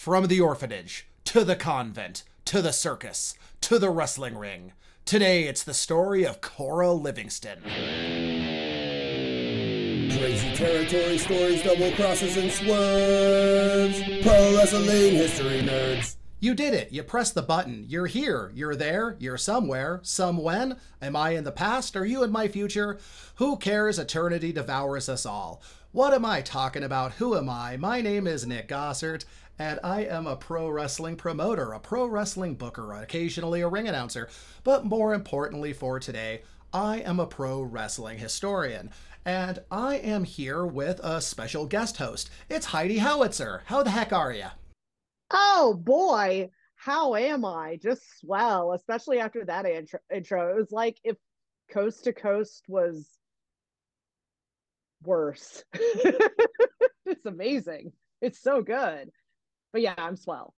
From the orphanage, to the convent, to the circus, to the wrestling ring. Today it's the story of Cora Livingston. Crazy territory stories, double crosses, and swerves. Pro wrestling history nerds. You did it. You pressed the button. You're here. You're there. You're somewhere. Some when? Am I in the past? Are you in my future? Who cares? Eternity devours us all. What am I talking about? Who am I? My name is Nick Gossert, and I am a pro wrestling promoter, a pro wrestling booker, occasionally a ring announcer, but more importantly for today, I am a pro wrestling historian. And I am here with a special guest host. It's Heidi Howitzer. How the heck are you? Oh boy, how am I? Just swell, especially after that intro. intro. It was like if Coast to Coast was worse. it's amazing. It's so good. But yeah, I'm swell.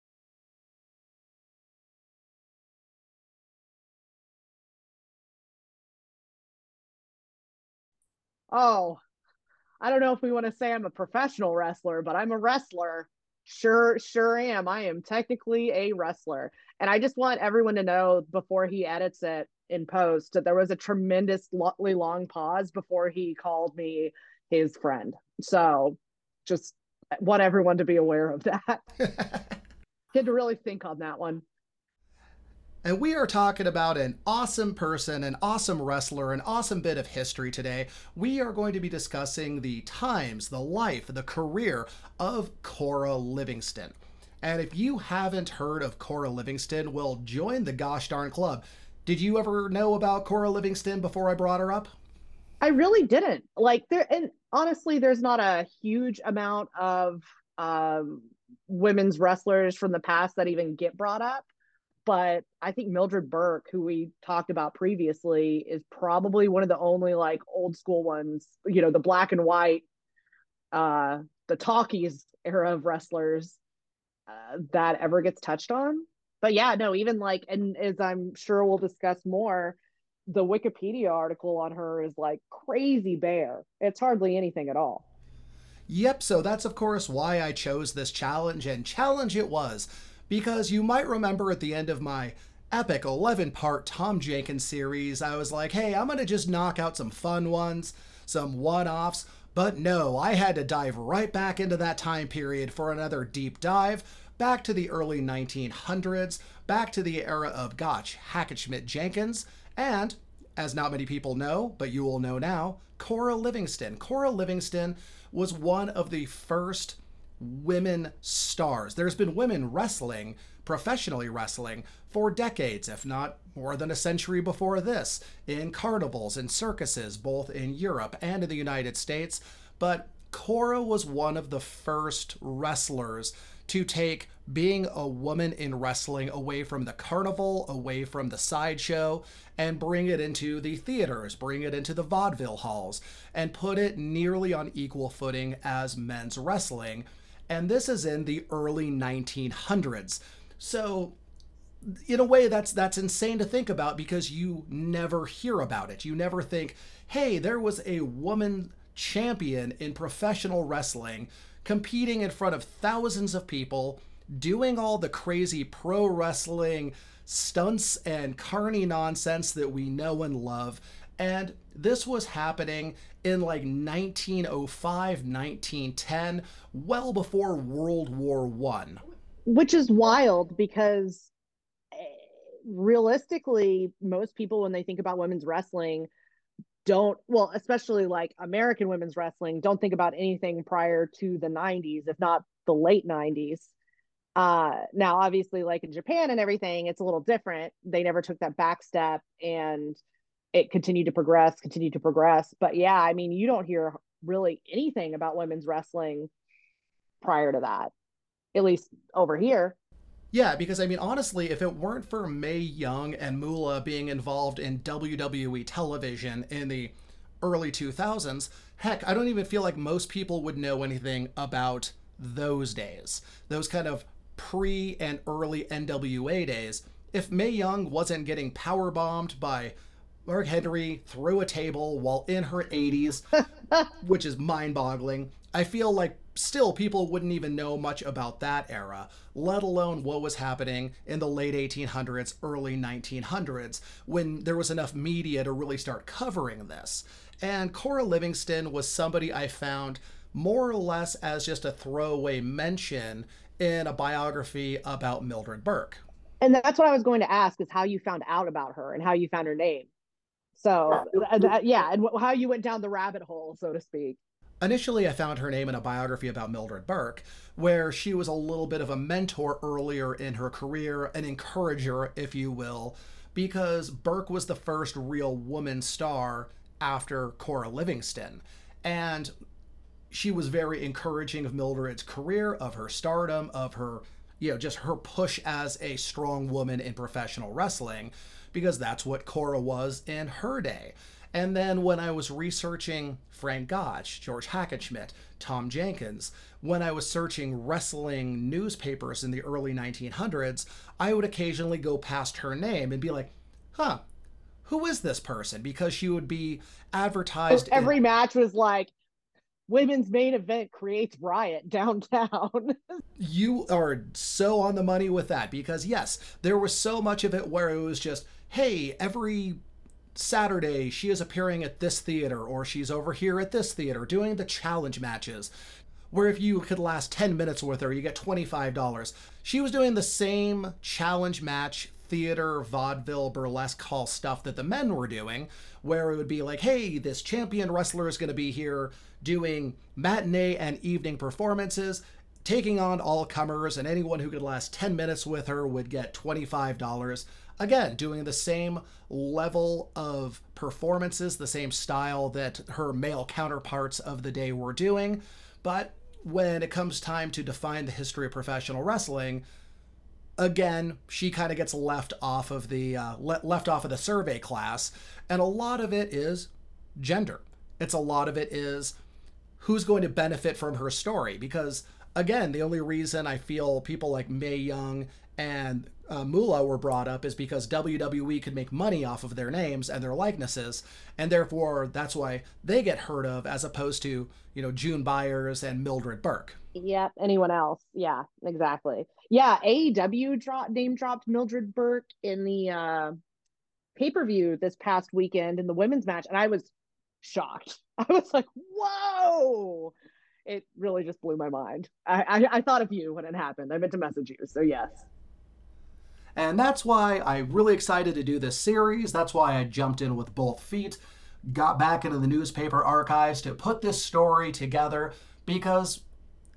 Oh, I don't know if we want to say I'm a professional wrestler, but I'm a wrestler. Sure, sure am. I am technically a wrestler. And I just want everyone to know before he edits it in post that there was a tremendously long pause before he called me his friend. So just want everyone to be aware of that. Had to really think on that one. And we are talking about an awesome person, an awesome wrestler, an awesome bit of history today. We are going to be discussing the times, the life, the career of Cora Livingston. And if you haven't heard of Cora Livingston, well, join the gosh darn club. Did you ever know about Cora Livingston before I brought her up? I really didn't. Like there and honestly there's not a huge amount of um women's wrestlers from the past that even get brought up but I think Mildred Burke, who we talked about previously, is probably one of the only like old school ones, you know, the black and white, uh, the talkies era of wrestlers uh, that ever gets touched on. But yeah, no, even like, and as I'm sure we'll discuss more, the Wikipedia article on her is like crazy bare. It's hardly anything at all. Yep, so that's of course why I chose this challenge, and challenge it was because you might remember at the end of my epic 11 part Tom Jenkins series, I was like, hey, I'm to just knock out some fun ones, some one offs. But no, I had to dive right back into that time period for another deep dive, back to the early 1900s, back to the era of Gotch, Hackenschmidt Jenkins, and, as not many people know, but you will know now, Cora Livingston. Cora Livingston was one of the first women stars. There's been women wrestling, professionally wrestling, for decades, if not more than a century before this, in carnivals and circuses, both in Europe and in the United States. But Cora was one of the first wrestlers to take being a woman in wrestling away from the carnival, away from the sideshow, and bring it into the theaters, bring it into the vaudeville halls, and put it nearly on equal footing as men's wrestling and this is in the early 1900s. So in a way that's that's insane to think about because you never hear about it. You never think, "Hey, there was a woman champion in professional wrestling competing in front of thousands of people, doing all the crazy pro wrestling stunts and carny nonsense that we know and love." And this was happening in like 1905, 1910, well before World War One. Which is wild because eh, realistically, most people, when they think about women's wrestling, don't, well, especially like American women's wrestling, don't think about anything prior to the 90s, if not the late 90s. Uh, now, obviously, like in Japan and everything, it's a little different. They never took that back step and it continued to progress, continued to progress. But yeah, I mean, you don't hear really anything about women's wrestling prior to that, at least over here. Yeah, because I mean, honestly, if it weren't for Mae Young and Moolah being involved in WWE television in the early 2000s, heck, I don't even feel like most people would know anything about those days. Those kind of pre and early NWA days. If Mae Young wasn't getting power bombed by Mark Henry through a table while in her 80s. which is mind boggling. I feel like still people wouldn't even know much about that era, let alone what was happening in the late 1800s, early 1900s, when there was enough media to really start covering this. And Cora Livingston was somebody I found more or less as just a throwaway mention in a biography about Mildred Burke. And that's what I was going to ask is how you found out about her and how you found her name. So, uh, yeah, and how you went down the rabbit hole, so to speak. Initially, I found her name in a biography about Mildred Burke, where she was a little bit of a mentor earlier in her career, an encourager, if you will, because Burke was the first real woman star after Cora Livingston. And she was very encouraging of Mildred's career, of her stardom, of her, you know, just her push as a strong woman in professional wrestling, because that's what Cora was in her day. And then when I was researching Frank Gotch, George Hackenschmidt, Tom Jenkins, when I was searching wrestling newspapers in the early 1900s, I would occasionally go past her name and be like, huh, who is this person? Because she would be advertised. Every in... match was like, women's main event creates riot downtown. you are so on the money with that because, yes, there was so much of it where it was just, hey, every Saturday she is appearing at this theater or she's over here at this theater doing the challenge matches. Where if you could last 10 minutes with her, you get $25. She was doing the same challenge match theater, vaudeville, burlesque hall stuff that the men were doing, where it would be like, hey, this champion wrestler is going to be here doing matinee and evening performances, taking on all comers, and anyone who could last 10 minutes with her would get $25. Again, doing the same level of performances, the same style that her male counterparts of the day were doing. But when it comes time to define the history of professional wrestling, again, she kind of gets left off of the uh, le- left off of the survey class, and a lot of it is gender. It's a lot of it is who's going to benefit from her story because again, the only reason I feel people like Mae Young and uh, Moolah were brought up is because WWE could make money off of their names and their likenesses, and therefore that's why they get heard of as opposed to you know June Byers and Mildred Burke. Yep, anyone else? Yeah, exactly. Yeah, AEW drop, name dropped Mildred Burke in the uh, pay per view this past weekend in the women's match, and I was shocked. I was like, "Whoa!" It really just blew my mind. I, I, I thought of you when it happened. I meant to message you, so yes. And that's why I'm really excited to do this series. That's why I jumped in with both feet, got back into the newspaper archives to put this story together because,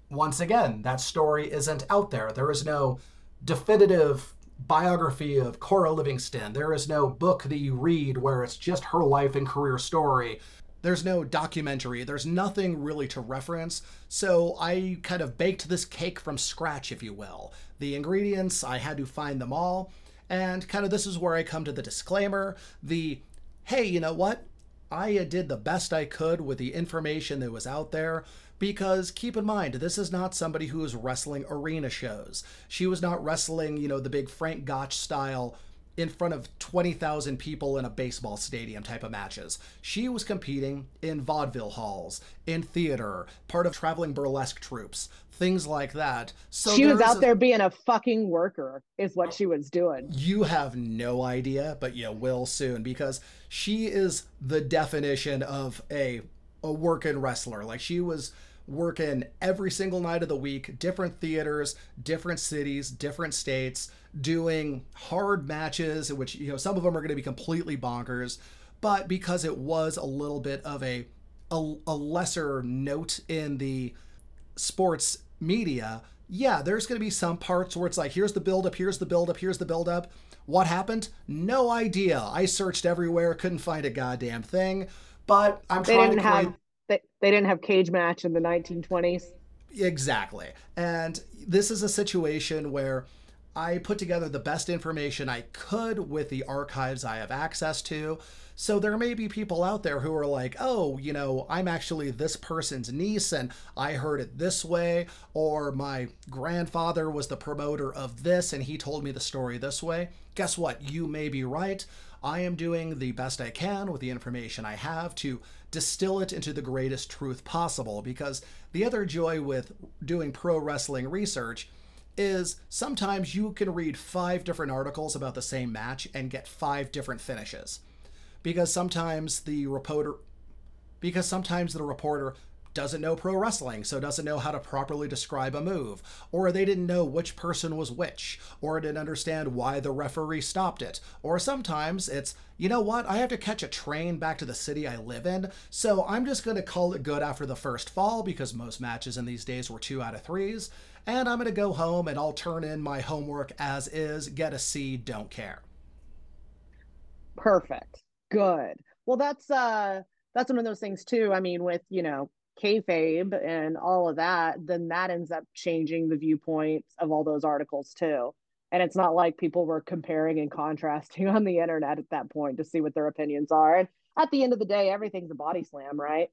once again, that story isn't out there. There is no definitive biography of Cora Livingston. There is no book that you read where it's just her life and career story. There's no documentary. There's nothing really to reference. So I kind of baked this cake from scratch, if you will. The ingredients, I had to find them all. And kind of this is where I come to the disclaimer the hey, you know what? I did the best I could with the information that was out there because keep in mind, this is not somebody who is wrestling arena shows. She was not wrestling, you know, the big Frank Gotch style in front of 20,000 people in a baseball stadium type of matches. She was competing in vaudeville halls, in theater, part of traveling burlesque troops, things like that. So she was out a, there being a fucking worker, is what she was doing. You have no idea, but you will soon because she is the definition of a a working wrestler. Like she was working every single night of the week, different theaters, different cities, different states doing hard matches, which, you know, some of them are going to be completely bonkers. But because it was a little bit of a, a, a lesser note in the sports media, yeah, there's going to be some parts where it's like, here's the buildup, here's the buildup, here's the buildup. What happened? No idea. I searched everywhere, couldn't find a goddamn thing. But I'm they trying didn't to create... have they, they didn't have cage match in the 1920s. Exactly. And this is a situation where I put together the best information I could with the archives I have access to. So there may be people out there who are like, oh, you know, I'm actually this person's niece and I heard it this way, or my grandfather was the promoter of this and he told me the story this way. Guess what? You may be right. I am doing the best I can with the information I have to distill it into the greatest truth possible because the other joy with doing pro wrestling research is sometimes you can read five different articles about the same match and get five different finishes. Because sometimes the reporter because sometimes the reporter doesn't know pro wrestling, so doesn't know how to properly describe a move, or they didn't know which person was which, or didn't understand why the referee stopped it, or sometimes it's, you know what, I have to catch a train back to the city I live in, so I'm just going to call it good after the first fall because most matches in these days were two out of threes, and I'm going to go home and I'll turn in my homework as is, get a C, don't care. Perfect. Good. Well, that's uh that's one of those things too. I mean, with you know kayfabe and all of that, then that ends up changing the viewpoints of all those articles too. And it's not like people were comparing and contrasting on the internet at that point to see what their opinions are. And at the end of the day, everything's a body slam, right?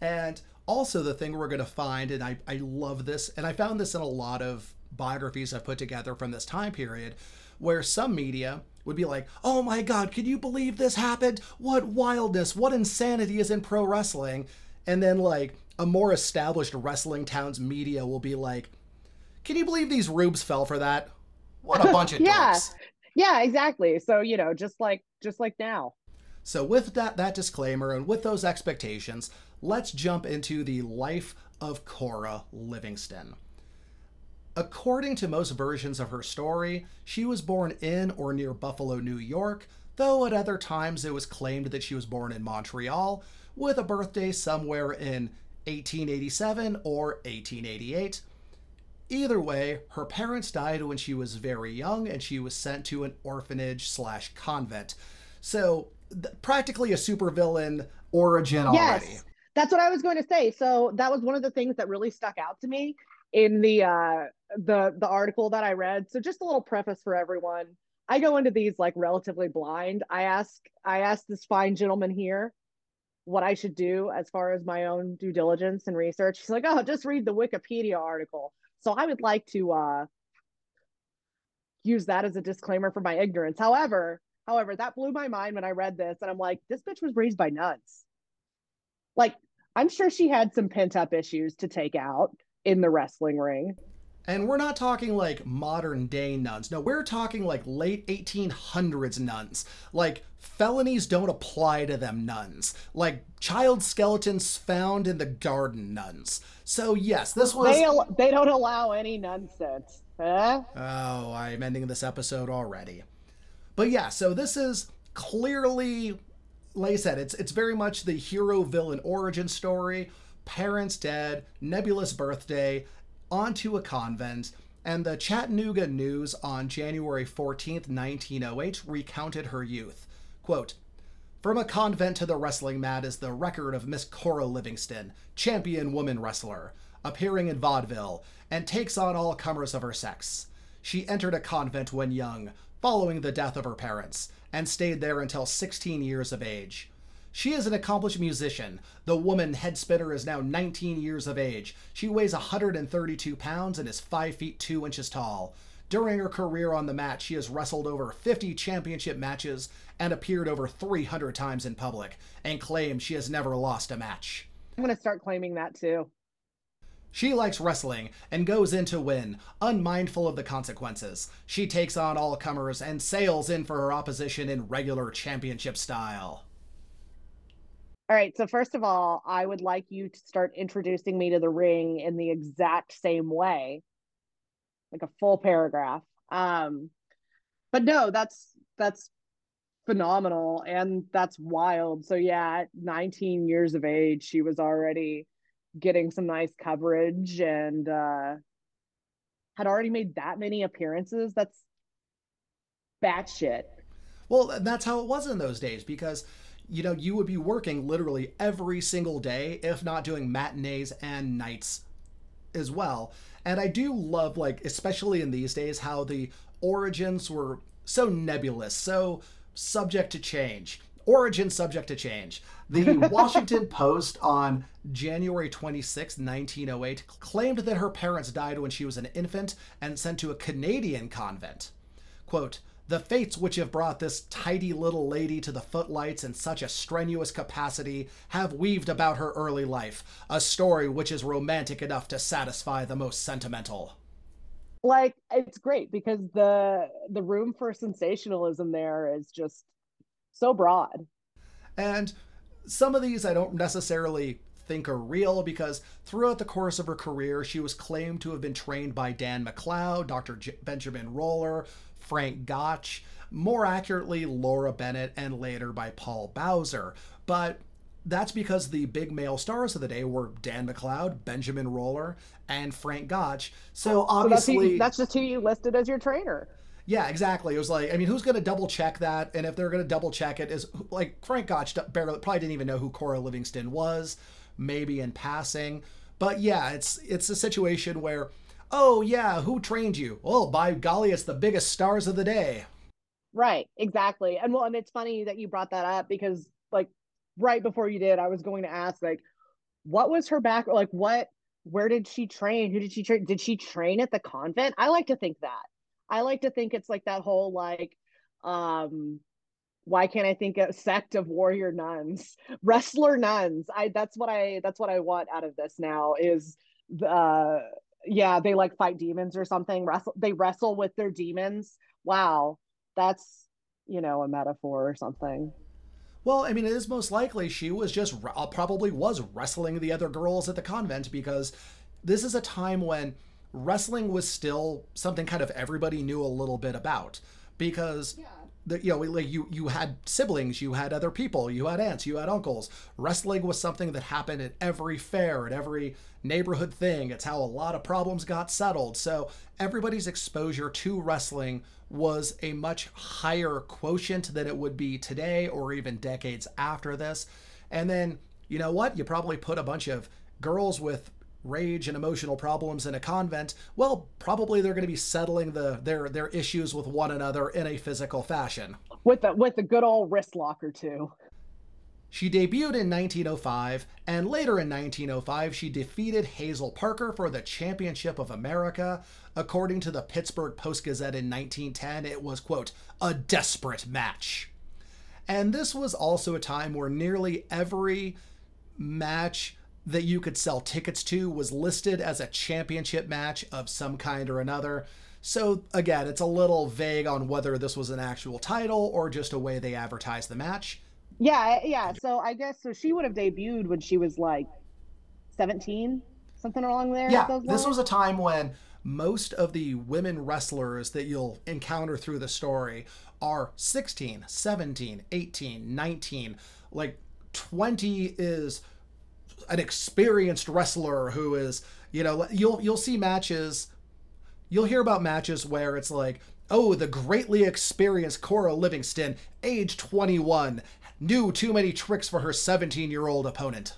And also, the thing we're going to find, and I, I love this, and I found this in a lot of biographies I've put together from this time period, where some media would be like, oh my God, can you believe this happened? What wildness, what insanity is in pro wrestling? And then, like, a more established wrestling town's media will be like, can you believe these rubes fell for that? What a bunch of yeah. dorks. Yeah, exactly. So, you know, just like just like now. So with that that disclaimer and with those expectations, let's jump into the life of Cora Livingston. According to most versions of her story, she was born in or near Buffalo, New York, though at other times it was claimed that she was born in Montreal, with a birthday somewhere in 1887 or 1888. Either way, her parents died when she was very young and she was sent to an orphanage slash convent. So, practically a supervillain origin Yes. already. That's what I was going to say. So that was one of the things that really stuck out to me in the uh the the article that I read. So just a little preface for everyone. I go into these like relatively blind. I ask I ask this fine gentleman here what I should do as far as my own due diligence and research. He's like, "Oh, just read the Wikipedia article." So I would like to uh use that as a disclaimer for my ignorance. However, however, that blew my mind when I read this and I'm like, this bitch was raised by nuns. Like, I'm sure she had some pent up issues to take out in the wrestling ring. And we're not talking like modern day nuns. No, we're talking like late 1800s nuns. Like felonies don't apply to them nuns. Like child skeletons found in the garden nuns. So yes, this was They al- they don't allow any nonsense. Huh? Oh, I'm ending this episode already. But yeah, so this is clearly, like I said, it's it's very much the hero villain origin story. Parents dead, nebulous birthday, onto a convent, and the Chattanooga News on January 14th, 1908 recounted her youth. Quote, from a convent to the wrestling mat is the record of Miss Cora Livingston, champion woman wrestler, appearing in vaudeville, and takes on all comers of her sex. She entered a convent when young, following the death of her parents, and stayed there until 16 years of age. She is an accomplished musician. The woman head spinner is now 19 years of age. She weighs 132 pounds and is 5 feet 2 inches tall. During her career on the mat, she has wrestled over 50 championship matches and appeared over 300 times in public, and claims she has never lost a match. I'm gonna start claiming that too. She likes wrestling and goes in to win, unmindful of the consequences. She takes on all comers and sails in for her opposition in regular championship style. All right. So first of all, I would like you to start introducing me to the ring in the exact same way, like a full paragraph. Um, but no, that's that's phenomenal and that's wild. So yeah, at 19 years of age, she was already getting some nice coverage and uh had already made that many appearances. That's batshit. Well, that's how it was in those days because, you know, you would be working literally every single day, if not doing matinees and nights as well. And I do love, like, especially in these days, how the origins were so nebulous, so subject to change. Origin subject to change. The Washington Post on January 26, 1908, claimed that her parents died when she was an infant and sent to a Canadian convent. Quote, the fates which have brought this tidy little lady to the footlights in such a strenuous capacity have weaved about her early life a story which is romantic enough to satisfy the most sentimental. Like it's great because the the room for sensationalism there is just so broad. And some of these I don't necessarily think are real because throughout the course of her career, she was claimed to have been trained by Dan McLeod, Dr. J- Benjamin Roller, Frank Gotch, more accurately, Laura Bennett, and later by Paul Bowser. But that's because the big male stars of the day were Dan McLeod, Benjamin Roller, and Frank Gotch. So obviously, so that's, who, that's just who you listed as your trainer. Yeah, exactly. It was like, I mean, who's going to double check that? And if they're going to double check it, is like Frank Gotch barely, probably didn't even know who Cora Livingston was, maybe in passing. But yeah, it's it's a situation where Oh, yeah, who trained you? Oh, by golly, it's the biggest stars of the day. Right, exactly. And well, and it's funny that you brought that up because, like, right before you did, I was going to ask, like, what was her back? Like, what, where did she train? Who did she train? Did she train at the convent? I like to think that. I like to think it's like that whole, like, um, why can't I think a sect of warrior nuns, wrestler nuns? I that's what I that's what I want out of this now is the uh, yeah, they like fight demons or something. Wrestle, they wrestle with their demons. Wow, that's you know a metaphor or something. Well, I mean, it is most likely she was just uh, probably was wrestling the other girls at the convent because this is a time when wrestling was still something kind of everybody knew a little bit about because yeah the, you know, like you you had siblings, you had other people, you had aunts, you had uncles. Wrestling was something that happened at every fair, at every neighborhood thing. It's how a lot of problems got settled. So everybody's exposure to wrestling was a much higher quotient than it would be today or even decades after this. And then, you know what? You probably put a bunch of girls with rage and emotional problems in a convent, well, probably they're going to be settling the their their issues with one another in a physical fashion. With the with the good old wrist lock or two. She debuted in 1905, and later in 1905, she defeated Hazel Parker for the Championship of America. According to the Pittsburgh Post Gazette in 1910, it was, quote, a desperate match. And this was also a time where nearly every match that you could sell tickets to was listed as a championship match of some kind or another. So again, it's a little vague on whether this was an actual title or just a way they advertised the match. Yeah, yeah. So I guess so she would have debuted when she was like 17, something along there. Yeah, this was a time when most of the women wrestlers that you'll encounter through the story are 16, 17, 18, 19. Like 20 is an experienced wrestler who is, you know, you'll you'll see matches, you'll hear about matches where it's like, oh, the greatly experienced Cora Livingston, age 21, knew too many tricks for her 17 year old opponent.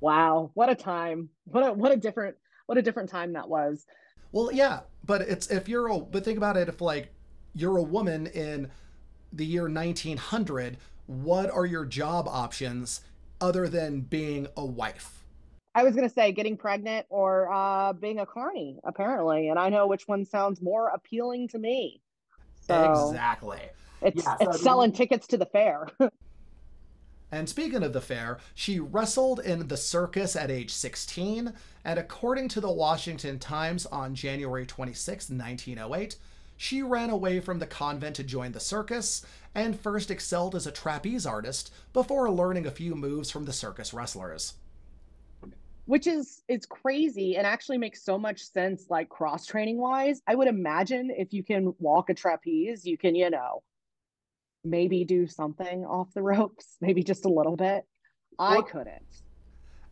Wow, what a time! What a what a different what a different time that was. Well, yeah, but it's if you're a but think about it if like you're a woman in the year 1900, what are your job options other than being a wife? I was going to say getting pregnant or uh, being a carny, apparently. And I know which one sounds more appealing to me. So exactly. It's, yeah, so it's selling tickets to the fair. and speaking of the fair, she wrestled in the circus at age 16. And according to the Washington Times on January 26, 1908, she ran away from the convent to join the circus and first excelled as a trapeze artist before learning a few moves from the circus wrestlers. Which is it's crazy and actually makes so much sense like cross training wise. I would imagine if you can walk a trapeze, you can, you know, maybe do something off the ropes, maybe just a little bit. I couldn't.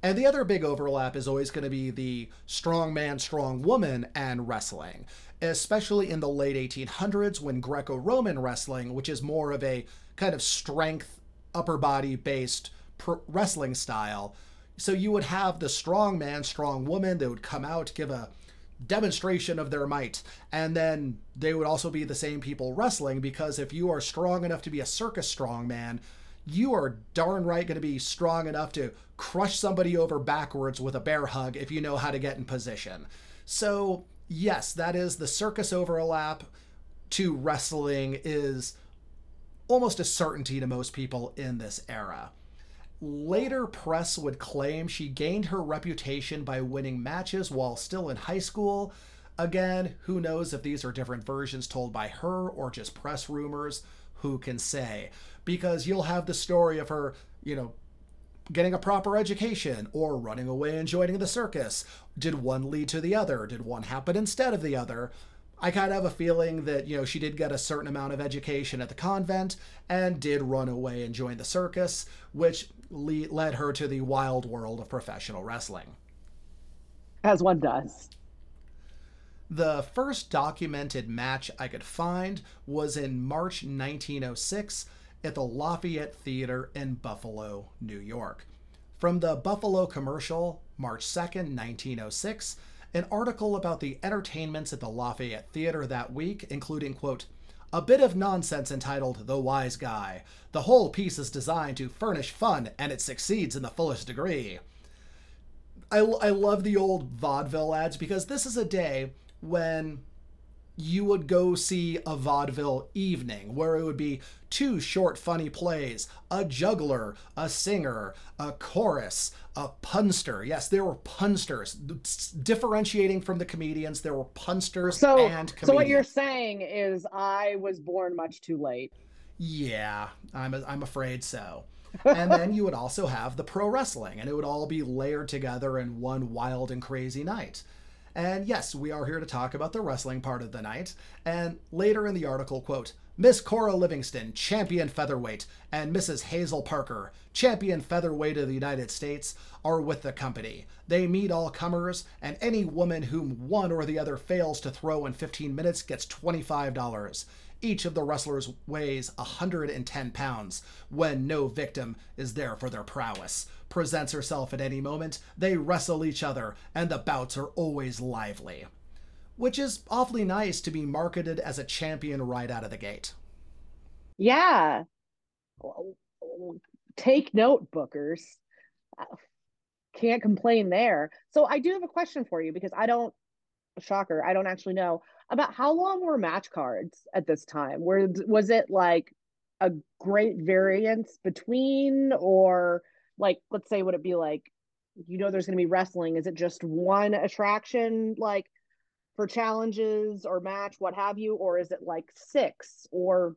And the other big overlap is always going to be the strong man, strong woman and wrestling, especially in the late 1800s when Greco Roman wrestling, which is more of a kind of strength, upper body based wrestling style, So you would have the strong man, strong woman, they would come out, give a demonstration of their might. And then they would also be the same people wrestling because if you are strong enough to be a circus strongman, you are darn right going to be strong enough to crush somebody over backwards with a bear hug if you know how to get in position. So, yes, that is the circus overlap to wrestling is almost a certainty to most people in this era. Later press would claim she gained her reputation by winning matches while still in high school. Again, who knows if these are different versions told by her or just press rumors? Who can say? Because you'll have the story of her, you know, getting a proper education or running away and joining the circus. Did one lead to the other? Did one happen instead of the other? I kind of have a feeling that, you know, she did get a certain amount of education at the convent and did run away and join the circus, which le- led her to the wild world of professional wrestling. As one does. The first documented match I could find was in March 1906 at the Lafayette Theater in Buffalo, New York. From the Buffalo Commercial, March 2nd, 1906, an article about the entertainments at the Lafayette Theater that week, including, quote, a bit of nonsense entitled The Wise Guy. The whole piece is designed to furnish fun, and it succeeds in the fullest degree. I, I love the old vaudeville ads because this is a day when you would go see a vaudeville evening where it would be two short, funny plays, a juggler, a singer, a chorus, a punster. Yes, there were punsters. Differentiating from the comedians, there were punsters so, and comedians. So what you're saying is I was born much too late. Yeah, I'm, I'm afraid so. and then you would also have the pro wrestling, and it would all be layered together in one wild and crazy night. And yes, we are here to talk about the wrestling part of the night. And later in the article, quote, Miss Cora Livingston, champion featherweight, and Mrs. Hazel Parker, champion featherweight of the United States, are with the company. They meet all comers, and any woman whom one or the other fails to throw in 15 minutes gets $25. Each of the wrestlers weighs 110 pounds when no victim is there for their prowess. Presents herself at any moment, they wrestle each other, and the bouts are always lively. Which is awfully nice to be marketed as a champion right out of the gate. Yeah. Take note, bookers. Can't complain there. So I do have a question for you because I don't, shocker, I don't actually know about how long were match cards at this time? Where was it like a great variance between, or like, let's say, would it be like, you know, there's going to be wrestling? Is it just one attraction, like for challenges or match, what have you, or is it like six or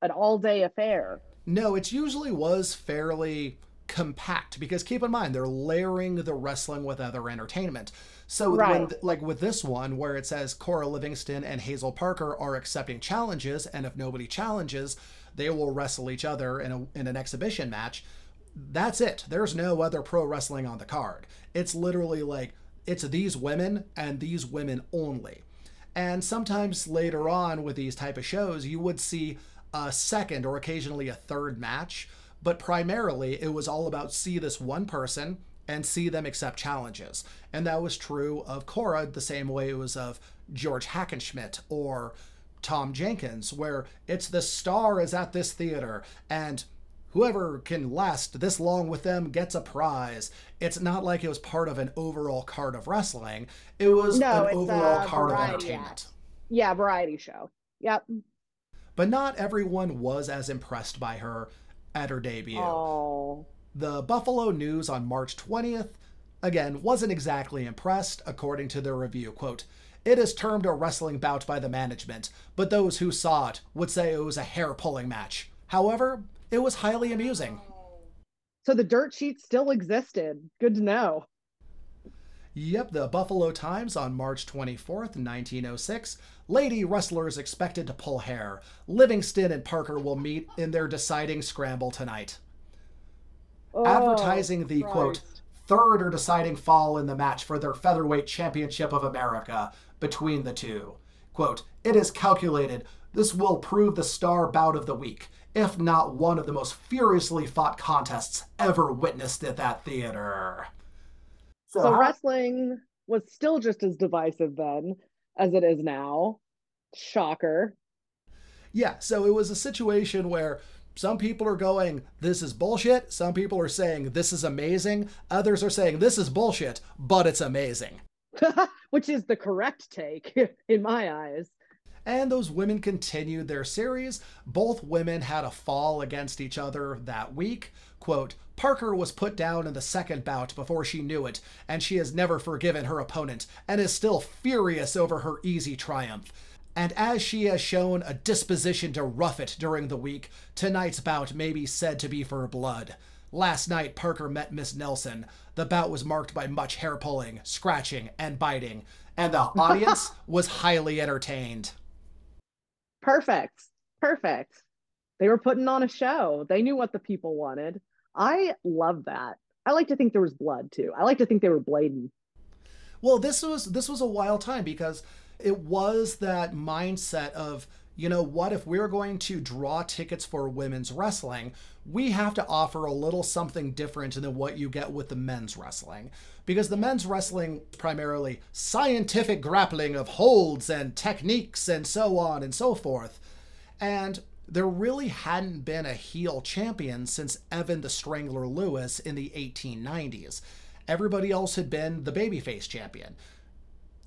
an all day affair? No, it usually was fairly compact because keep in mind they're layering the wrestling with other entertainment. So right. when, like with this one where it says Cora Livingston and Hazel Parker are accepting challenges and if nobody challenges, they will wrestle each other in a, in an exhibition match. That's it. There's no other pro wrestling on the card. It's literally like it's these women and these women only. And sometimes later on with these type of shows, you would see a second or occasionally a third match but primarily it was all about see this one person and see them accept challenges. And that was true of Cora the same way it was of George Hackenschmidt or Tom Jenkins, where it's the star is at this theater and whoever can last this long with them gets a prize. It's not like it was part of an overall card of wrestling. It was no, an overall card of entertainment. Act. Yeah, variety show. Yep. But not everyone was as impressed by her at her debut. Oh. The Buffalo News on March 20th, again, wasn't exactly impressed, according to their review. Quote, it is termed a wrestling bout by the management, but those who saw it would say it was a hair pulling match. However, it was highly amusing. So the dirt sheet still existed. Good to know. Yep, the Buffalo Times on March 24th, 1906. Lady wrestlers expected to pull hair. Livingston and Parker will meet in their deciding scramble tonight. Oh, Advertising the Christ. quote, third or deciding fall in the match for their featherweight championship of America between the two. Quote, it is calculated this will prove the star bout of the week. If not one of the most furiously fought contests ever witnessed at that theater. So, so wrestling was still just as divisive then as it is now. Shocker. Yeah, so it was a situation where some people are going, this is bullshit. Some people are saying, this is amazing. Others are saying, this is bullshit, but it's amazing. Which is the correct take in my eyes. And those women continued their series. Both women had a fall against each other that week. Quote, Parker was put down in the second bout before she knew it, and she has never forgiven her opponent and is still furious over her easy triumph. And as she has shown a disposition to rough it during the week, tonight's bout may be said to be for blood. Last night, Parker met Miss Nelson. The bout was marked by much hair pulling, scratching, and biting, and the audience was highly entertained. Perfect. Perfect. They were putting on a show. They knew what the people wanted. I love that. I like to think there was blood too. I like to think they were blading. Well, this was this was a wild time because it was that mindset of you know what if we're going to draw tickets for women's wrestling we have to offer a little something different than what you get with the men's wrestling because the men's wrestling primarily scientific grappling of holds and techniques and so on and so forth and there really hadn't been a heel champion since Evan the Strangler Lewis in the 1890s. Everybody else had been the babyface champion.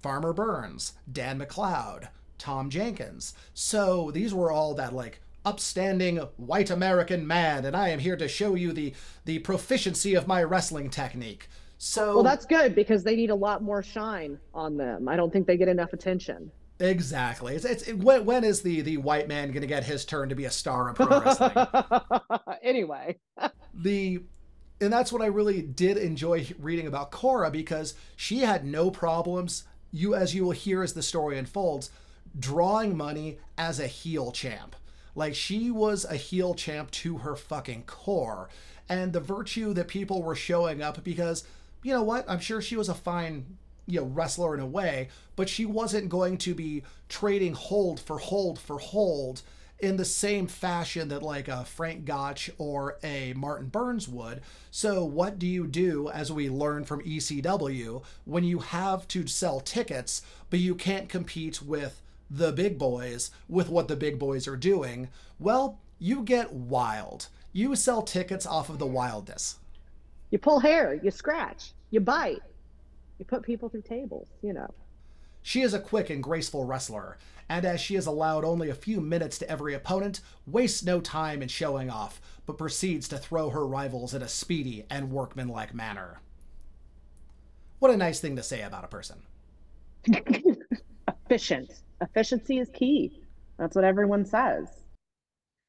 Farmer Burns, Dan McLeod, Tom Jenkins. So these were all that like upstanding white American man, and I am here to show you the the proficiency of my wrestling technique. So Well, that's good because they need a lot more shine on them. I don't think they get enough attention. Exactly. It's, it's it, when, when is the the white man going to get his turn to be a star in pro wrestling? anyway, the and that's what I really did enjoy reading about Cora because she had no problems you as you will hear as the story unfolds, drawing money as a heel champ. Like she was a heel champ to her fucking core. And the virtue that people were showing up because, you know what, I'm sure she was a fine, you know, wrestler in a way, but she wasn't going to be trading hold for hold for hold in the same fashion that like a Frank Gotch or a Martin Burns would. So what do you do as we learn from ECW when you have to sell tickets but you can't compete with the big boys with what the big boys are doing? Well, you get wild. You sell tickets off of the wildness. You pull hair, you scratch, you bite. You put people through tables, you know. She is a quick and graceful wrestler, and as she is allowed only a few minutes to every opponent, wastes no time in showing off, but proceeds to throw her rivals in a speedy and workmanlike manner. What a nice thing to say about a person. Efficient. Efficiency is key. That's what everyone says.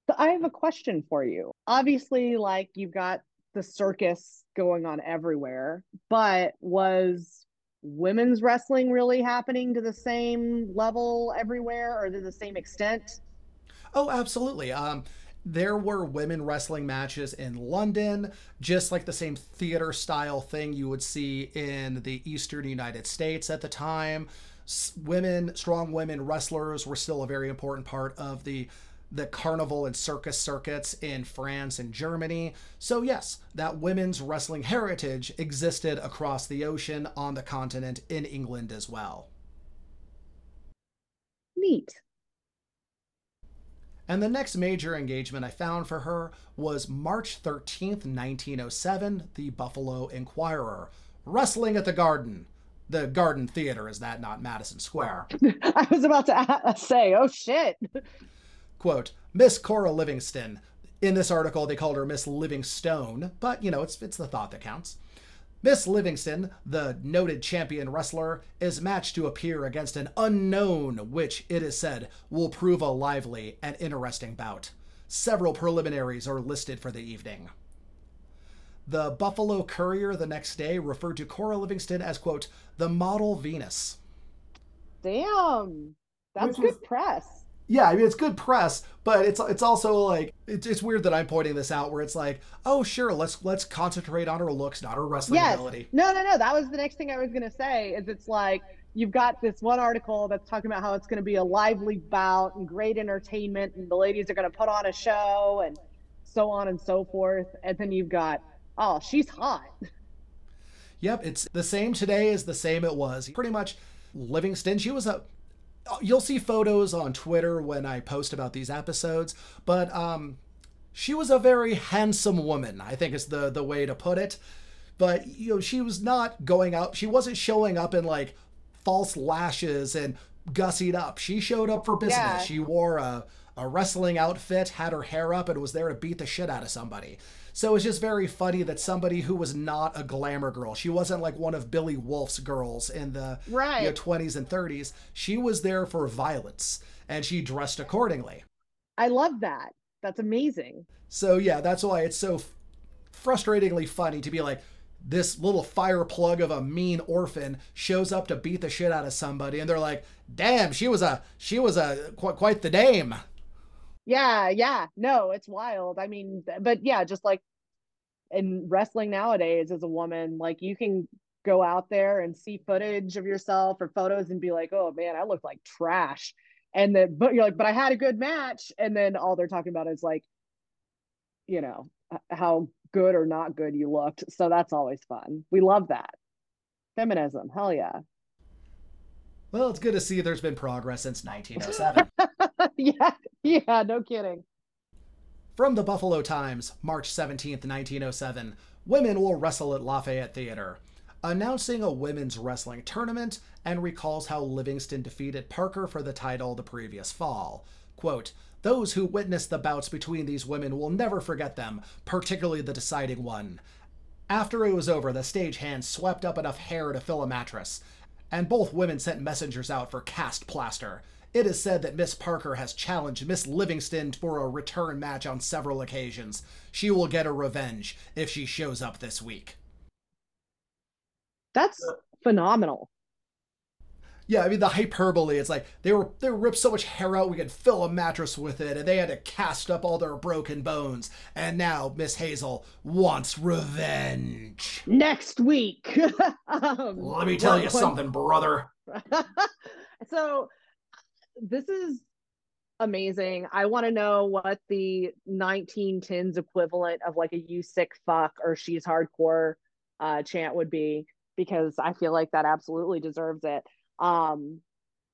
But I have a question for you. Obviously, like you've got the circus going on everywhere, but was women's wrestling really happening to the same level everywhere or to the same extent? Oh, absolutely. Um, there were women wrestling matches in London, just like the same theater style thing you would see in the eastern United States at the time. women, strong women wrestlers were still a very important part of the the carnival and circus circuits in France and Germany. So, yes, that women's wrestling heritage existed across the ocean on the continent in England as well. Neat. And the next major engagement I found for her was March 13th, 1907, the Buffalo Enquirer, Wrestling at the Garden. The Garden Theater, is that not Madison Square? I was about to say, oh shit. Quote, Miss Cora Livingston. In this article, they called her Miss Livingstone, but you know, it's, it's the thought that counts. Miss Livingston, the noted champion wrestler, is matched to appear against an unknown, which, it is said, will prove a lively and interesting bout. Several preliminaries are listed for the evening. The Buffalo Courier the next day referred to Cora Livingston as, quote, the model Venus. Damn. That's Which good was, press yeah, I mean it's good press, but it's it's also like it's, it's weird that I'm pointing this out where it's like, oh sure, let's let's concentrate on her looks, not her wrestling yes. ability. No, no, no. That was the next thing I was gonna say. Is it's like you've got this one article that's talking about how it's going to be a lively bout and great entertainment and the ladies are going to put on a show and so on and so forth and then you've got oh she's hot yep it's the same today as the same it was pretty much livingston she was a you'll see photos on twitter when i post about these episodes but um she was a very handsome woman i think is the the way to put it. But you know she was not going out she wasn't showing up in like false lashes and gussied up. She showed up for business. Yeah. she wore a, a wrestling outfit had her hair up and was there to beat the shit out of somebody so it's just very funny that somebody who was not a glamour girl she wasn't like one of billy wolfe's girls in the right. you know, 20s and 30s she was there for violence and she dressed accordingly. I love that. That's amazing. So yeah that's why it's so frustratingly funny to be like this little fire plug of a mean orphan shows up to beat the shit out of somebody and they're like damn she was a she was a quite, quite the dame yeah yeah no it's wild i mean but yeah just like in wrestling nowadays as a woman like you can go out there and see footage of yourself or photos and be like oh man i look like trash and then but you're like but i had a good match and then all they're talking about is like you know how good or not good you looked. So that's always fun. We love that. Feminism, hell yeah. Well, it's good to see there's been progress since 1907. yeah, yeah, no kidding. From the Buffalo Times, March 17th, 1907, women will wrestle at Lafayette Theater, announcing a women's wrestling tournament and recalls how Livingston defeated Parker for the title the previous fall. Quote, those who witnessed the bouts between these women will never forget them, particularly the deciding one. After it was over, the stagehand swept up enough hair to fill a mattress, and both women sent messengers out for cast plaster. It is said that Miss Parker has challenged Miss Livingston for a return match on several occasions. She will get her revenge if she shows up this week. That's phenomenal. Yeah, I mean the hyperbole. It's like they were they ripped so much hair out we could fill a mattress with it, and they had to cast up all their broken bones. And now Miss Hazel wants revenge. Next week. um, Let me tell you something, brother. so this is amazing. I want to know what the 1910s equivalent of like a "you sick fuck" or "she's hardcore" uh, chant would be because I feel like that absolutely deserves it. Um,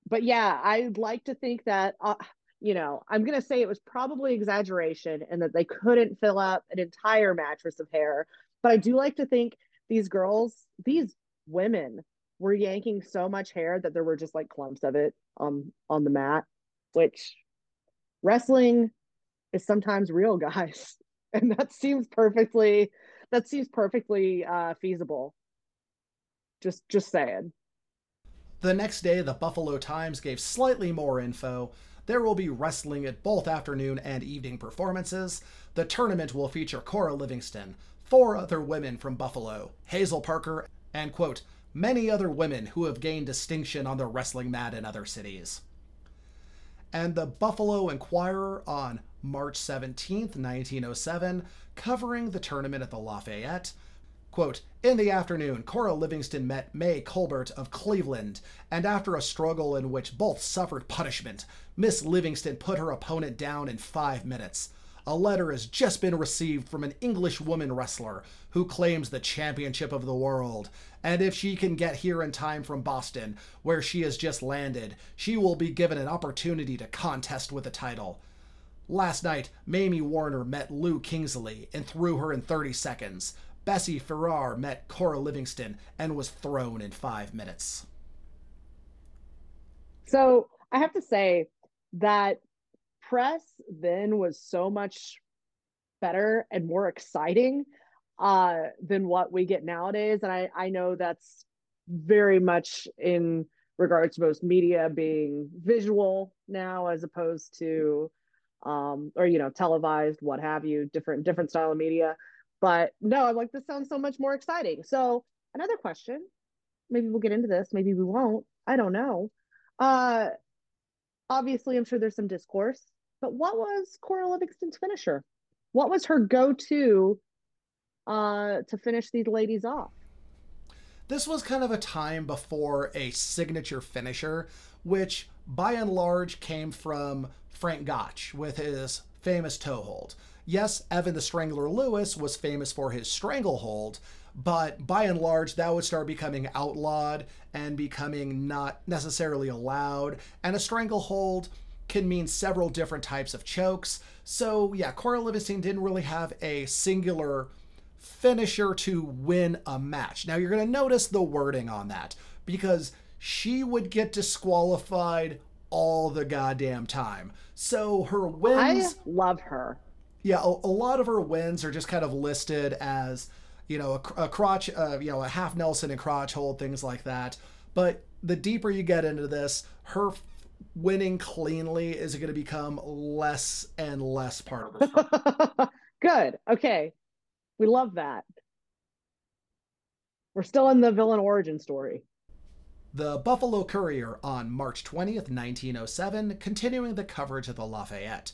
but yeah, I'd like to think that, uh, you know, I'm going to say it was probably exaggeration and that they couldn't fill up an entire mattress of hair. But I do like to think these girls, these women were yanking so much hair that there were just like clumps of it on on the mat, which wrestling is sometimes real, guys. And that seems perfectly that seems perfectly uh feasible. Just just saying. The next day, the Buffalo Times gave slightly more info. There will be wrestling at both afternoon and evening performances. The tournament will feature Cora Livingston, four other women from Buffalo, Hazel Parker, and, quote, many other women who have gained distinction on the wrestling mat in other cities. And the Buffalo Enquirer on March 17, 1907, covering the tournament at the Lafayette, Quote, in the afternoon, Cora Livingston met May Colbert of Cleveland, and after a struggle in which both suffered punishment, Miss Livingston put her opponent down in five minutes. A letter has just been received from an English woman wrestler who claims the championship of the world. And if she can get here in time from Boston, where she has just landed, she will be given an opportunity to contest with the title. Last night, Mamie Warner met Lou Kingsley and threw her in 30 seconds. Bessie Farrar met Cora Livingston and was thrown in five minutes. So I have to say that press then was so much better and more exciting uh, than what we get nowadays. And I, I know that's very much in regards to most media being visual now as opposed to um or you know televised what have you different different style of media but no, I'm like, this sounds so much more exciting. So another question, maybe we'll get into this, maybe we won't. I don't know. Uh obviously I'm sure there's some discourse, but what was Cora Livingston's finisher? What was her go-to uh to finish these ladies off? this was kind of a time before a signature finisher, which by and large came from Frank Gotch with his famous toe hold. Yes, Evan the Strangler Lewis was famous for his stranglehold, but by and large, that would start becoming outlawed and becoming not necessarily allowed. And a stranglehold can mean several different types of chokes. So, yeah, Cora Livingston didn't really have a singular finisher to win a match. Now, you're going to notice the wording on that because she would get disqualified all the goddamn time. So, her wins. I love her. Yeah, a, a lot of her wins are just kind of listed as you know, a, a crotch, uh, you know, a half Nelson and crotch hold, things like that. But the deeper you get into this, her winning cleanly is going to become less and less part of the story. Good. Okay. We love that. We're still in the villain origin story. The Buffalo Courier on March 20th, 1907, continuing the coverage of the Lafayette.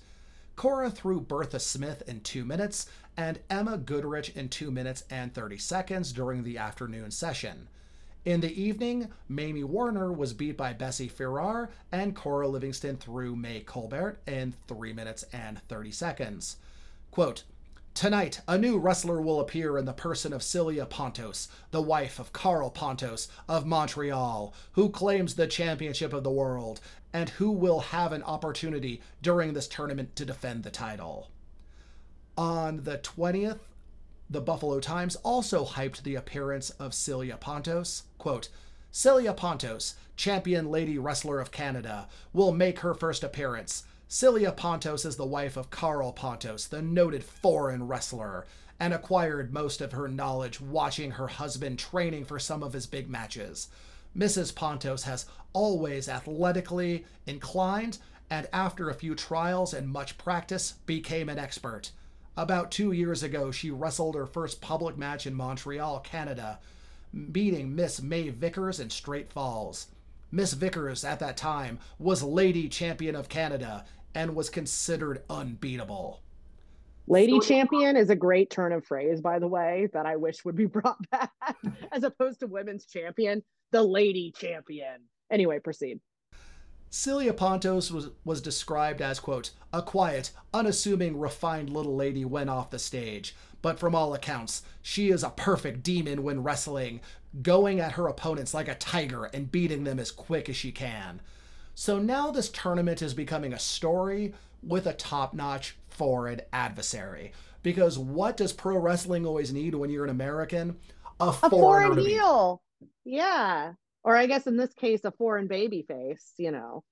Cora threw Bertha Smith in two minutes and Emma Goodrich in two minutes and 30 seconds during the afternoon session. In the evening, Mamie Warner was beat by Bessie Farrar, and Cora Livingston threw May Colbert in 3 minutes and 30 seconds. Quote, Tonight, a new wrestler will appear in the person of Celia Pontos, the wife of Carl Pontos of Montreal, who claims the championship of the world, and who will have an opportunity during this tournament to defend the title. On the 20th, the Buffalo Times also hyped the appearance of Celia Pontos. Quote, Celia Pontos, champion lady wrestler of Canada, will make her first appearance. Celia Pontos is the wife of Carl Pontos, the noted foreign wrestler, and acquired most of her knowledge watching her husband training for some of his big matches. Mrs. Pontos has always athletically inclined, and after a few trials and much practice, became an expert. About two years ago, she wrestled her first public match in Montreal, Canada, beating Miss May Vickers in Straight Falls. Miss Vickers, at that time, was Lady Champion of Canada and was considered unbeatable. Lady champion is a great turn of phrase, by the way, that I wish would be brought back as opposed to women's champion, the lady champion. Anyway, proceed. Celia Pontos was, was described as, quote, a quiet, unassuming, refined little lady when off the stage. But from all accounts, she is a perfect demon when wrestling, going at her opponents like a tiger and beating them as quick as she can. So now this tournament is becoming a story with a top notch foreign adversary. Because what does pro wrestling always need when you're an American? A, a foreign heel. Yeah. Or I guess in this case, a foreign baby face, you know.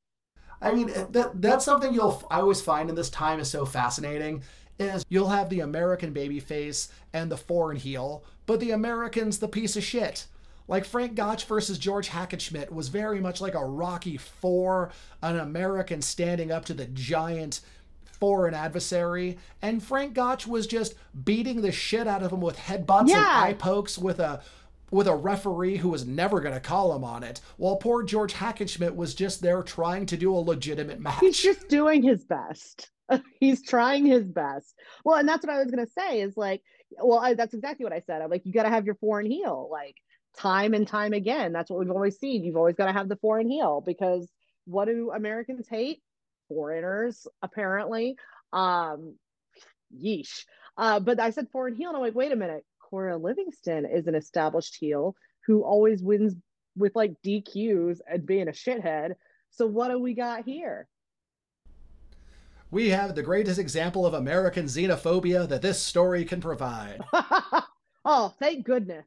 I mean, oh. that, that's something you'll I always find in this time is so fascinating is you'll have the American baby face and the foreign heel, but the American's the piece of shit. Like Frank Gotch versus George Hackenschmidt was very much like a Rocky Four, an American standing up to the giant foreign adversary, and Frank Gotch was just beating the shit out of him with headbutts yeah. and eye pokes with a with a referee who was never going to call him on it, while poor George Hackenschmidt was just there trying to do a legitimate match. He's just doing his best. He's trying his best. Well, and that's what I was going to say is like, well, I, that's exactly what I said. I'm like, you got to have your foreign heel. Like, time and time again. That's what we've always seen. You've always got to have the foreign heel because what do Americans hate? Foreigners, apparently. Um, yeesh. Uh, but I said foreign heel, and I'm like, wait a minute. Cora Livingston is an established heel who always wins with like DQs and being a shithead. So what do we got here? We have the greatest example of American xenophobia that this story can provide. oh, thank goodness.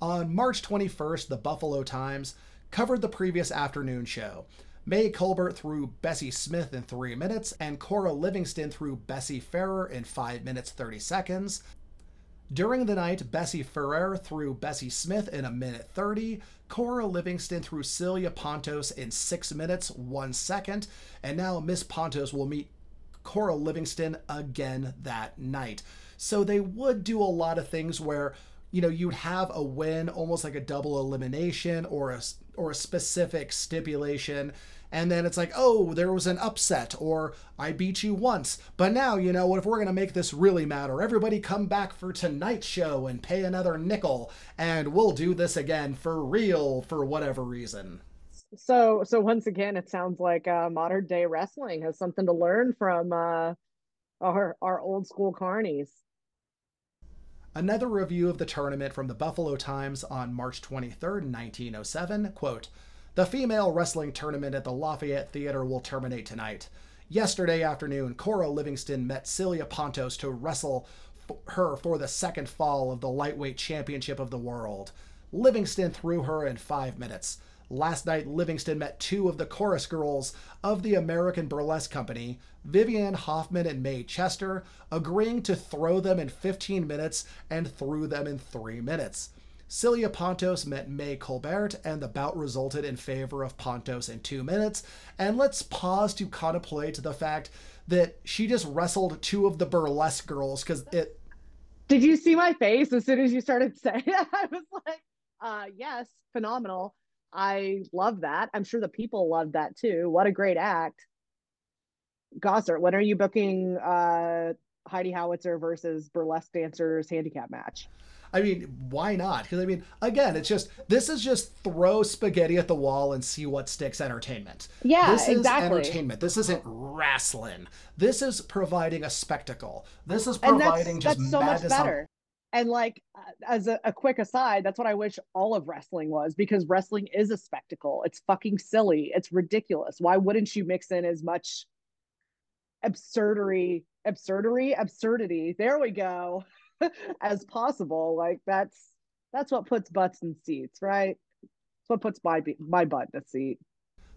On March 21st, the Buffalo Times covered the previous afternoon show. Mae Colbert threw Bessie Smith in 3 minutes, and Cora Livingston threw Bessie Farrar in 5 minutes 30 seconds. During the night, Bessie Farrar threw Bessie Smith in a minute 30, Cora Livingston threw Celia Pontos in 6 minutes 1 second, and now Miss Pontos will meet Cora Livingston again that night. So they would do a lot of things where you know, you'd have a win almost like a double elimination or a, or a specific stipulation and then it's like, oh, there was an upset, or I beat you once. But now, you know, what if we're going to make this really matter, everybody come back for tonight's show and pay another nickel, and we'll do this again for real for whatever reason. So, so once again, it sounds like uh, modern day wrestling has something to learn from uh, our our old school carnies. Another review of the tournament from the Buffalo Times on March 23rd, 1907, quote, the female wrestling tournament at the Lafayette Theater will terminate tonight. Yesterday afternoon, Cora Livingston met Celia Pontos to wrestle her for the second fall of the lightweight championship of the world. Livingston threw her in five minutes. Last night, Livingston met two of the chorus girls of the American Burlesque Company, Vivian Hoffman and Mae Chester, agreeing to throw them in 15 minutes and threw them in three minutes. Celia Pontos met May Colbert, and the bout resulted in favor of Pontos in two minutes. And let's pause to contemplate the fact that she just wrestled two of the burlesque girls because it. Did you see my face as soon as you started saying it? I was like, uh, yes, phenomenal. I love that. I'm sure the people love that too. What a great act. Gossert, when are you booking uh, Heidi Howitzer versus burlesque dancers handicap match? I mean, why not? Because I mean, again, it's just this is just throw spaghetti at the wall and see what sticks. Entertainment. Yeah, this is exactly. entertainment. This isn't wrestling. This is providing a spectacle. This is providing that's, just that's so much better. On... And like, uh, as a, a quick aside, that's what I wish all of wrestling was because wrestling is a spectacle. It's fucking silly. It's ridiculous. Why wouldn't you mix in as much absurdity, absurdity, absurdity? There we go as possible. Like that's that's what puts butts in seats, right? It's what puts my my butt in a seat.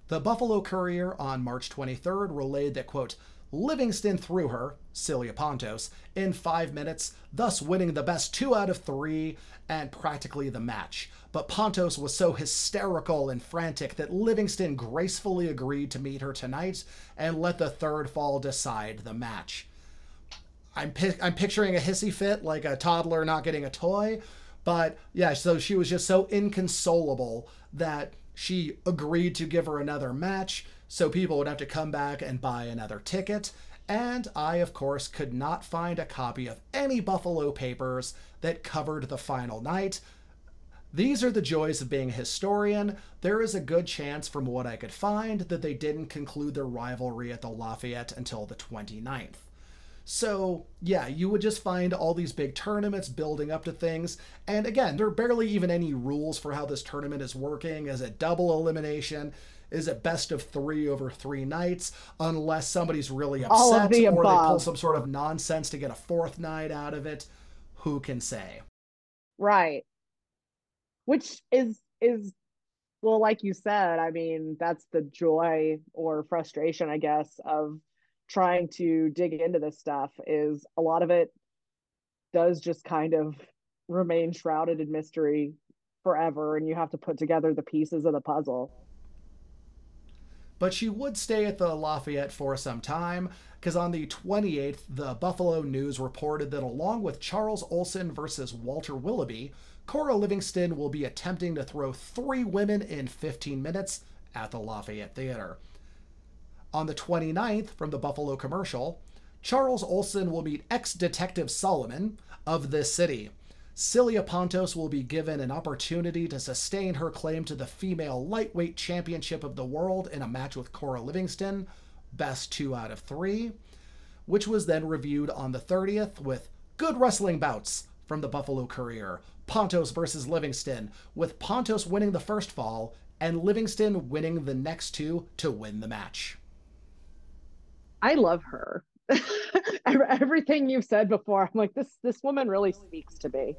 The Buffalo Courier on March 23rd relayed that quote Livingston threw her, Celia Pontos, in five minutes, thus winning the best two out of three and practically the match. But Pontos was so hysterical and frantic that Livingston gracefully agreed to meet her tonight and let the third fall decide the match. I'm I'm picturing a hissy fit like a toddler not getting a toy, but yeah, so she was just so inconsolable that she agreed to give her another match so people would have to come back and buy another ticket. And I, of course, could not find a copy of any Buffalo papers that covered the final night. These are the joys of being a historian. There is a good chance, from what I could find, that they didn't conclude their rivalry at the Lafayette until the 29th. So, yeah, you would just find all these big tournaments building up to things. And again, there are barely even any rules for how this tournament is working. Is it double elimination? Is it best of three over three nights? Unless somebody's really upset the or above. they pull some sort of nonsense to get a fourth night out of it. Who can say? Right. Which is is well, like you said, I mean, that's the joy or frustration, I guess, of trying to dig into this stuff is a lot of it does just kind of remain shrouded in mystery forever and you have to put together the pieces of the puzzle but she would stay at the Lafayette for some time because on the 28th, the Buffalo News reported that along with Charles Olson versus Walter Willoughby, Cora Livingston will be attempting to throw three women in 15 minutes at the Lafayette Theater. On the 29th, from the Buffalo commercial, Charles Olson will meet ex Detective Solomon of this city. Celia Pontos will be given an opportunity to sustain her claim to the female lightweight championship of the world in a match with Cora Livingston, best two out of three, which was then reviewed on the 30th with good wrestling bouts from the Buffalo Courier. Pontos versus Livingston, with Pontos winning the first fall and Livingston winning the next two to win the match. I love her. Everything you've said before, I'm like, this this woman really speaks to me.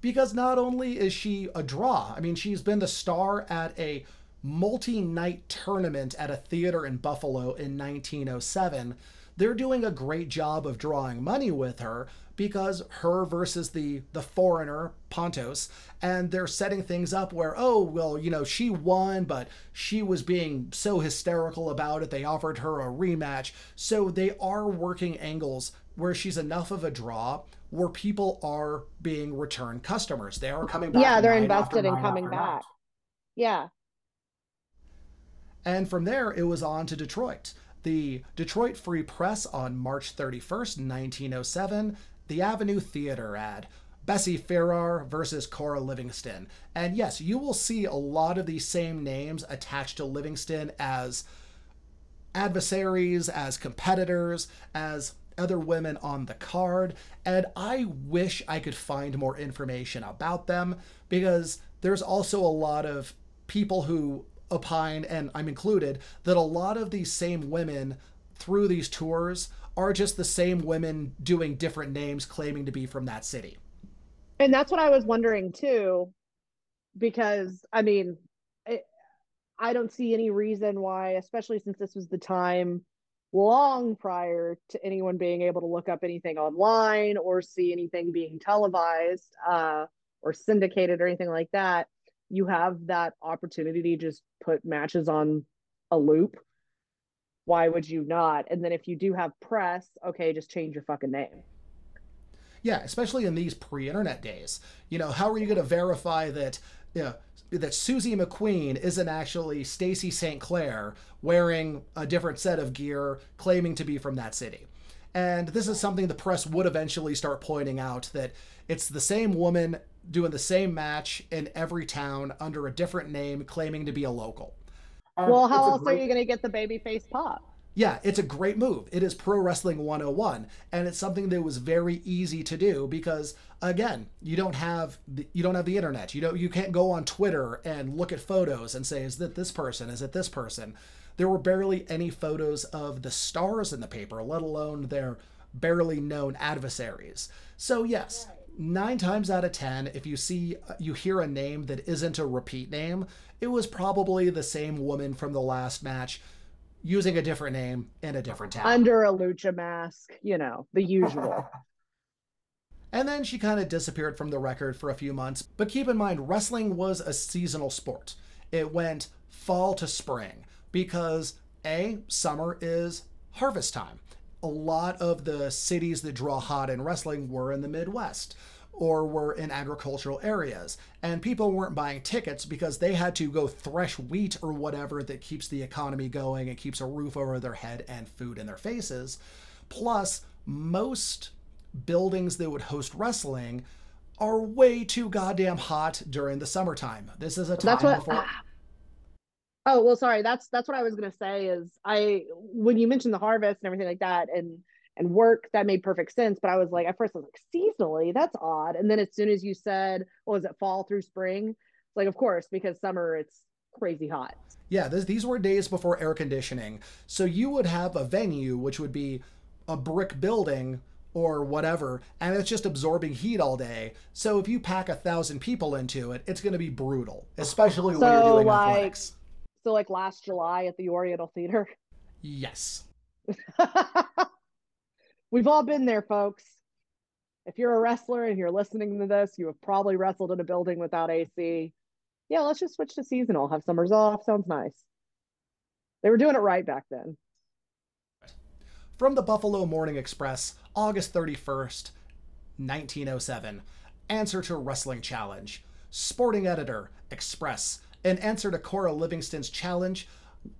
Because not only is she a draw, I mean, she's been the star at a multi-night tournament at a theater in Buffalo in 1907 they're doing a great job of drawing money with her because her versus the the foreigner Pontos and they're setting things up where oh well you know she won but she was being so hysterical about it they offered her a rematch so they are working angles where she's enough of a draw where people are being return customers they are coming back yeah they're invested in coming back night. yeah And from there, it was on to Detroit. The Detroit Free Press on March 31st, 1907, the Avenue Theater ad. Bessie Farrar versus Cora Livingston. And yes, you will see a lot of these same names attached to Livingston as adversaries, as competitors, as other women on the card. And I wish I could find more information about them because there's also a lot of people who opine, and I'm included, that a lot of these same women through these tours are just the same women doing different names claiming to be from that city. And that's what I was wondering too, because I mean, I don't see any reason why, especially since this was the time long prior to anyone being able to look up anything online or see anything being televised uh, or syndicated or anything like that. You have that opportunity to just put matches on a loop. Why would you not? And then if you do have press, okay, just change your fucking name. Yeah, especially in these pre-internet days. You know, how are you going to verify that you know, that Susie McQueen isn't actually Stacy St. Clair wearing a different set of gear claiming to be from that city? And this is something the press would eventually start pointing out that it's the same woman doing the same match in every town under a different name claiming to be a local. Um, well, how else great... are you going to get the babyface pop? yeah, it's a great move. It is Pro Wrestling 101 and it's something that was very easy to do because again, you don't have the, you don't have the internet. You don't you can't go on Twitter and look at photos and say is it this person? Is it this person? There were barely any photos of the stars in the paper, let alone their barely known adversaries. So yes, 9 times out of 10 if you see you hear a name that isn't a repeat name, it was probably the same woman from the last match using a different name in a different town. Under a lucha mask, you know, the usual. and then she kind of disappeared from the record for a few months. But keep in mind, wrestling was a seasonal sport. It went fall to spring because A, summer is harvest time. A lot of the cities that draw hot in wrestling were in the Midwest or were in agricultural areas. And people weren't buying tickets because they had to go thresh wheat or whatever that keeps the economy going and keeps a roof over their head and food in their faces. Plus, most buildings that would host wrestling are way too goddamn hot during the summertime. This is a time that's what, before. Oh well, sorry. That's that's what I was gonna say. Is I when you mentioned the harvest and everything like that, and and work that made perfect sense. But i was like at first i was like seasonally? That's odd. And then as soon as you said well is it fall through spring? Like of course because summer it's crazy hot. Yeah this, these were days before air conditioning. So you would have a venue which would be a brick building or whatever and it's just absorbing heat all day. So if you pack a thousand people into it it's going to be brutal especially so when you're doing like, athletics so like last july at the oriental theater yes We've all been there, folks. If you're a wrestler and you're listening to this, you have probably wrestled in a building without AC. Yeah, let's just switch to seasonal. Have summers off. Sounds nice. They were doing it right back then. From the Buffalo Morning Express, August 31st, 1907. Answer to Wrestling Challenge. Sporting Editor, Express. In answer to Cora Livingston's challenge,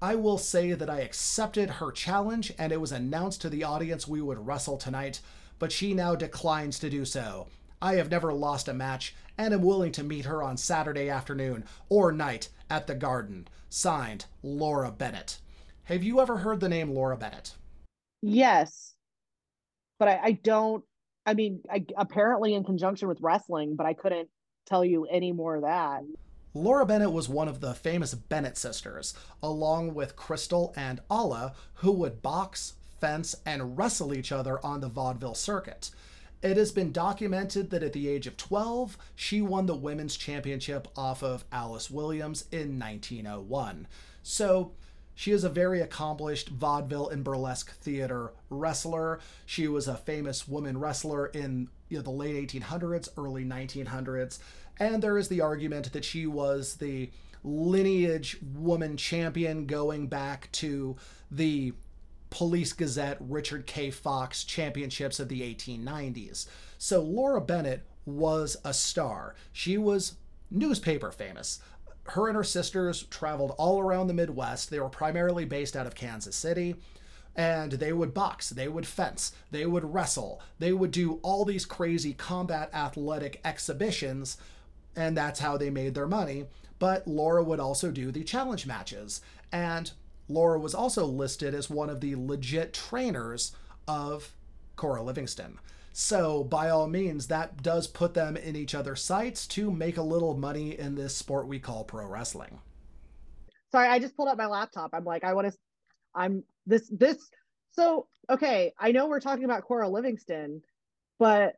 I will say that I accepted her challenge and it was announced to the audience we would wrestle tonight, but she now declines to do so. I have never lost a match and am willing to meet her on Saturday afternoon or night at the Garden. Signed, Laura Bennett. Have you ever heard the name Laura Bennett? Yes, but I, I don't. I mean, I, apparently in conjunction with wrestling, but I couldn't tell you any more of that. Laura Bennett was one of the famous Bennett sisters, along with Crystal and Alla, who would box, fence, and wrestle each other on the vaudeville circuit. It has been documented that at the age of 12, she won the women's championship off of Alice Williams in 1901. So, she is a very accomplished vaudeville and burlesque theater wrestler. She was a famous woman wrestler in you know, the late 1800s, early 1900s. And there is the argument that she was the lineage woman champion going back to the Police Gazette Richard K. Fox championships of the 1890s. So Laura Bennett was a star. She was newspaper famous. her and her sisters traveled all around the Midwest. They were primarily based out of Kansas City. And they would box, they would fence, they would wrestle, they would do all these crazy combat athletic exhibitions, and that's how they made their money. But Laura would also do the challenge matches. And Laura was also listed as one of the legit trainers of Cora Livingston. So, by all means, that does put them in each other's sights to make a little money in this sport we call pro wrestling. Sorry, I just pulled up my laptop. I'm like, I want to, I'm this, this. So, okay, I know we're talking about Cora Livingston, but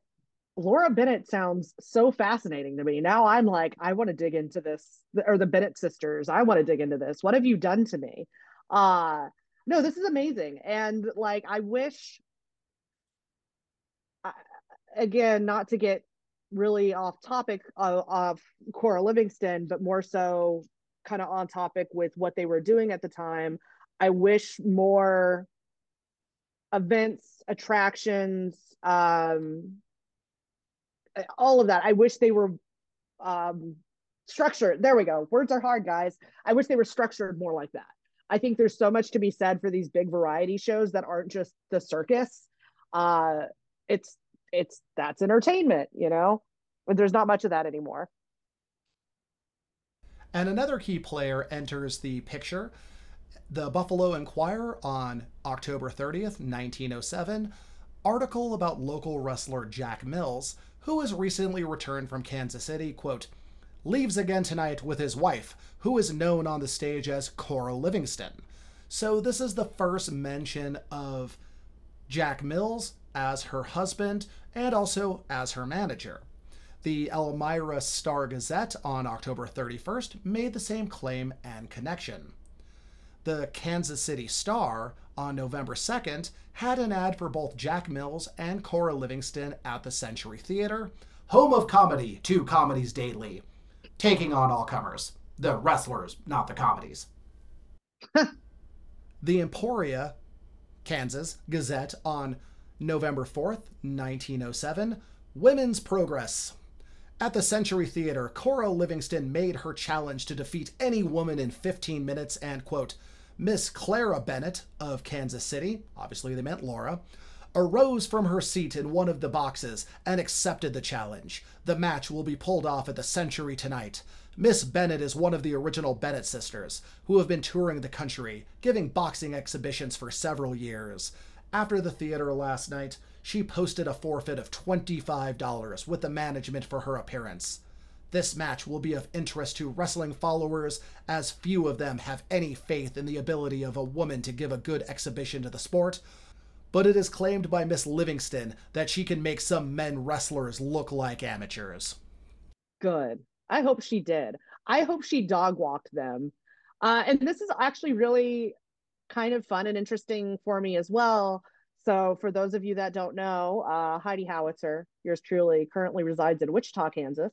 Laura Bennett sounds so fascinating to me. Now I'm like, I want to dig into this, or the Bennett sisters. I want to dig into this. What have you done to me? Uh, no, this is amazing. And like, I wish again, not to get really off topic of, of Cora Livingston, but more so kind of on topic with what they were doing at the time. I wish more events, attractions, um, all of that. I wish they were um, structured. There we go. Words are hard, guys. I wish they were structured more like that. I think there's so much to be said for these big variety shows that aren't just the circus. Uh, it's it's that's entertainment, you know? But there's not much of that anymore. And another key player enters the picture. The Buffalo Enquirer on October 30th, 1907, article about local wrestler Jack Mills, who has recently returned from Kansas City, quote, leaves again tonight with his wife, who is known on the stage as Cora Livingston. So this is the first mention of Jack Mills as her husband and also as her manager. The Elmira Star Gazette on October 31st made the same claim and connection. The Kansas City Star on November 2nd had an ad for both Jack Mills and Cora Livingston at the Century Theater, home of comedy, two comedies daily, taking on all comers. The wrestlers, not the comedies. the Emporia, Kansas Gazette on November 4th, 1907, Women's Progress. At the Century Theater, Cora Livingston made her challenge to defeat any woman in 15 minutes and, quote, Miss Clara Bennett of Kansas City, obviously they meant Laura, arose from her seat in one of the boxes and accepted the challenge. The match will be pulled off at the Century tonight. Miss Bennett is one of the original Bennett sisters, who have been touring the country, giving boxing exhibitions for several years. After the theater last night, she posted a forfeit of $25 with the management for her appearance. This match will be of interest to wrestling followers, as few of them have any faith in the ability of a woman to give a good exhibition to the sport. But it is claimed by Miss Livingston that she can make some men wrestlers look like amateurs. Good. I hope she did. I hope she dog walked them. Uh, and this is actually really kind of fun and interesting for me as well. So, for those of you that don't know, uh, Heidi Howitzer, yours truly, currently resides in Wichita, Kansas.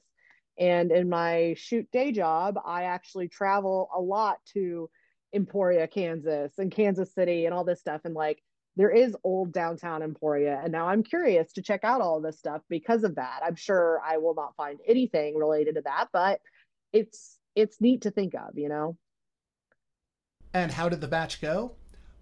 And in my shoot day job, I actually travel a lot to Emporia, Kansas, and Kansas City, and all this stuff. And like, there is old downtown Emporia. And now I'm curious to check out all this stuff because of that. I'm sure I will not find anything related to that, but it's it's neat to think of, you know. And how did the batch go?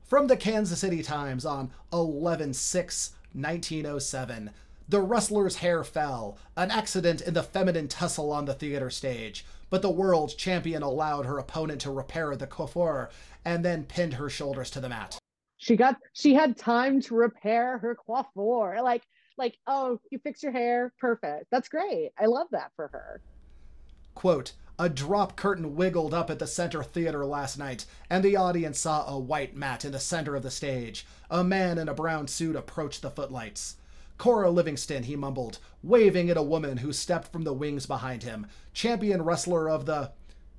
From the Kansas City Times on 11 6 1907. The wrestler's hair fell, an accident in the feminine tussle on the theater stage, but the world champion allowed her opponent to repair the coiffure and then pinned her shoulders to the mat. She got she had time to repair her coiffure. Like like, oh, you fix your hair, perfect. That's great. I love that for her. Quote, a drop curtain wiggled up at the center theater last night, and the audience saw a white mat in the center of the stage. A man in a brown suit approached the footlights. Cora Livingston, he mumbled, waving at a woman who stepped from the wings behind him, champion wrestler of the.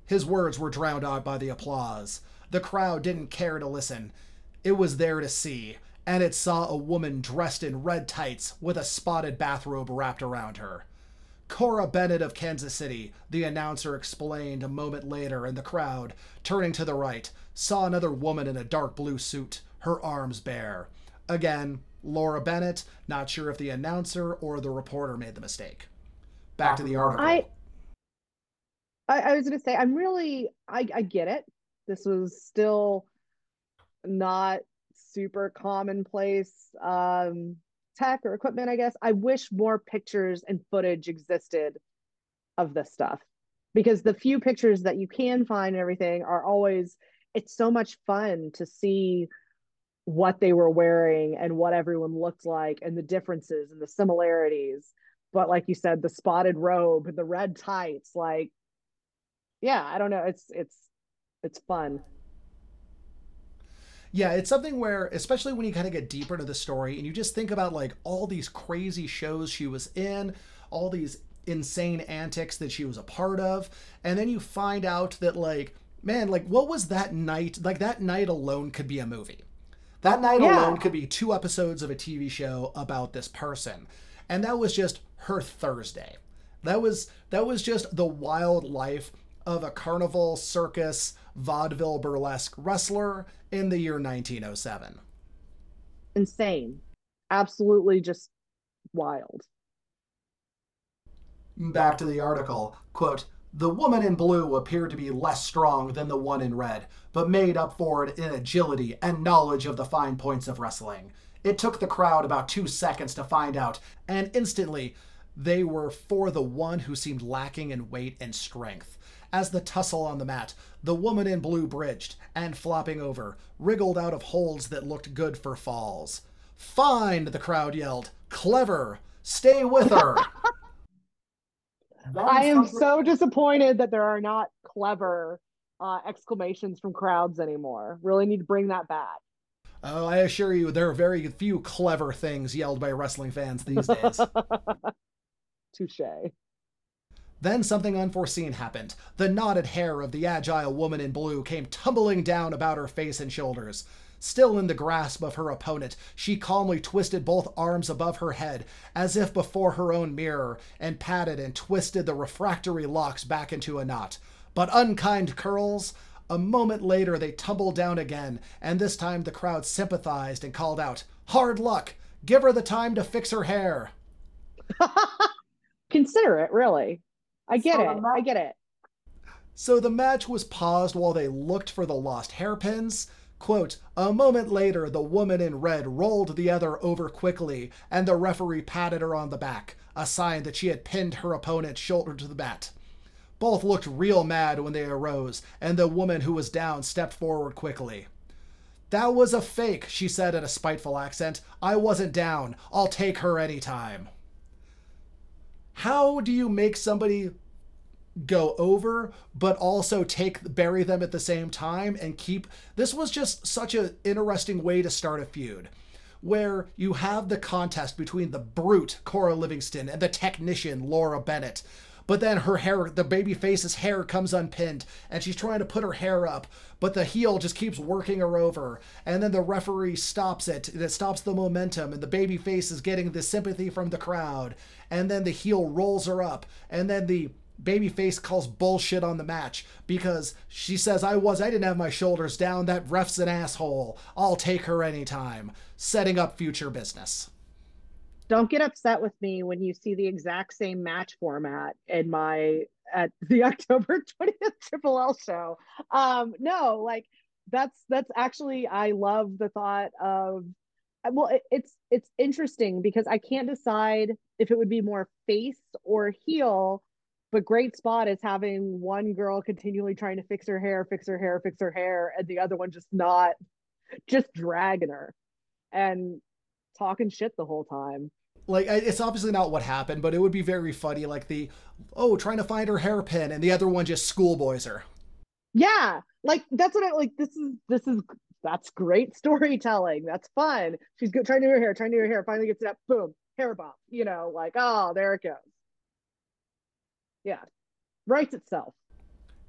His words were drowned out by the applause. The crowd didn't care to listen. It was there to see, and it saw a woman dressed in red tights with a spotted bathrobe wrapped around her. Cora Bennett of Kansas City, the announcer explained a moment later, and the crowd, turning to the right, saw another woman in a dark blue suit, her arms bare. Again, Laura Bennett, not sure if the announcer or the reporter made the mistake. Back to the article. I I, I was going to say, I'm really, I, I get it. This was still not super commonplace um, tech or equipment, I guess. I wish more pictures and footage existed of this stuff because the few pictures that you can find and everything are always, it's so much fun to see what they were wearing and what everyone looked like and the differences and the similarities. But like you said, the spotted robe, and the red tights, like yeah, I don't know. It's it's it's fun. Yeah, it's something where, especially when you kind of get deeper into the story and you just think about like all these crazy shows she was in, all these insane antics that she was a part of, and then you find out that, like, man, like, what was that night? Like, that night alone could be a movie. That night yeah. alone could be two episodes of a TV show about this person. And that was just her Thursday. That was that was just the wild life of a carnival circus vaudeville burlesque wrestler in the year 1907. Insane. Absolutely just wild. Back to the article. Quote, the woman in blue appeared to be less strong than the one in red, but made up for it in agility and knowledge of the fine points of wrestling. It took the crowd about two seconds to find out, and instantly they were for the one who seemed lacking in weight and strength. As the tussle on the mat, the woman in blue bridged and, flopping over, wriggled out of holds that looked good for falls. Fine, the crowd yelled. Clever. Stay with her. I am so disappointed that there are not clever uh, exclamations from crowds anymore. Really need to bring that back. Oh, I assure you, there are very few clever things yelled by wrestling fans these days. Touche. Then something unforeseen happened. The knotted hair of the agile woman in blue came tumbling down about her face and shoulders. Still in the grasp of her opponent, she calmly twisted both arms above her head, as if before her own mirror, and patted and twisted the refractory locks back into a knot. But unkind curls! A moment later, they tumbled down again, and this time the crowd sympathized and called out, Hard luck! Give her the time to fix her hair! Consider it, really. I get so it. I get it. So the match was paused while they looked for the lost hairpins. Quote, a moment later, the woman in red rolled the other over quickly, and the referee patted her on the back, a sign that she had pinned her opponent's shoulder to the mat. Both looked real mad when they arose, and the woman who was down stepped forward quickly. That was a fake, she said in a spiteful accent. I wasn't down. I'll take her anytime how do you make somebody go over but also take bury them at the same time and keep this was just such an interesting way to start a feud where you have the contest between the brute Cora Livingston and the technician Laura Bennett. But then her hair the baby face's hair comes unpinned and she's trying to put her hair up but the heel just keeps working her over. And then the referee stops it it stops the momentum and the baby face is getting the sympathy from the crowd. And then the heel rolls her up, and then the babyface calls bullshit on the match because she says I was I didn't have my shoulders down. That ref's an asshole. I'll take her anytime. Setting up future business. Don't get upset with me when you see the exact same match format in my at the October 20th Triple L show. Um no, like that's that's actually I love the thought of well it, it's it's interesting because I can't decide if it would be more face or heel. But great spot is having one girl continually trying to fix her hair, fix her hair, fix her hair, and the other one just not, just dragging her and talking shit the whole time. Like it's obviously not what happened, but it would be very funny. Like the oh, trying to find her hairpin, and the other one just schoolboys her. Yeah, like that's what I like. This is this is that's great storytelling. That's fun. She's good, trying to do her hair, trying to do her hair. Finally gets it up. Boom, hair bump, you know, like, oh, there it goes. Yeah, writes itself.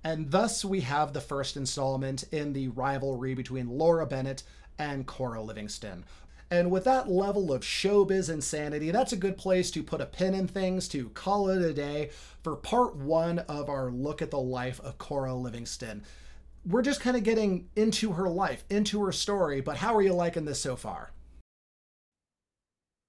And thus we have the first installment in the rivalry between Laura Bennett and Cora Livingston. And with that level of showbiz insanity, that's a good place to put a pin in things, to call it a day for part one of our look at the life of Cora Livingston. We're just kind of getting into her life, into her story, but how are you liking this so far?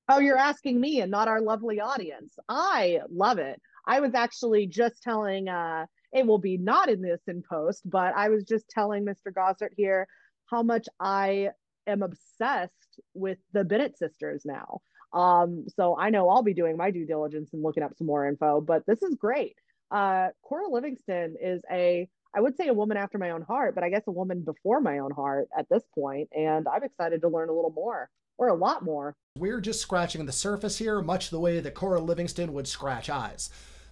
Oh, you're asking me and not our lovely audience. I love it. I was actually just telling uh, it will be not in this in post, but I was just telling Mr. Gossert here how much I am obsessed with the Bennett sisters now. Um, so I know I'll be doing my due diligence and looking up some more info, but this is great. Uh, Cora Livingston is a, I would say a woman after my own heart, but I guess a woman before my own heart at this point, and I'm excited to learn a little more or a lot more. We're just scratching the surface here, much the way that Cora Livingston would scratch eyes.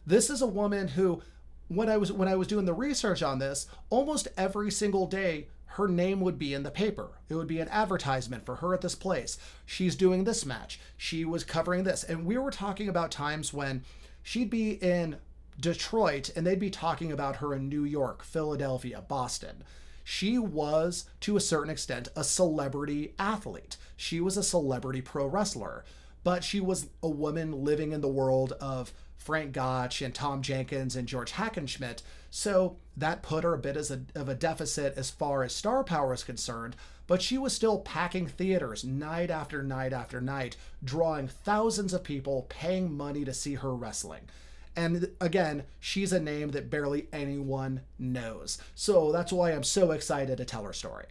This is a woman who, when I was when I was doing the research on this, almost every single day her name would be in the paper. It would be an advertisement for her at this place. She's doing this match. She was covering this. And we were talking about times when she'd be in Detroit and they'd be talking about her in New York, Philadelphia, Boston. She was, to a certain extent, a celebrity athlete. She was a celebrity pro wrestler, but she was a woman living in the world of Frank Gotch and Tom Jenkins and George Hackenschmidt. So that put her a bit as a, of a deficit as far as star power is concerned, but she was still packing theaters night after night after night, drawing thousands of people paying money to see her wrestling. And again, she's a name that barely anyone knows. So that's why I'm so excited to tell her story.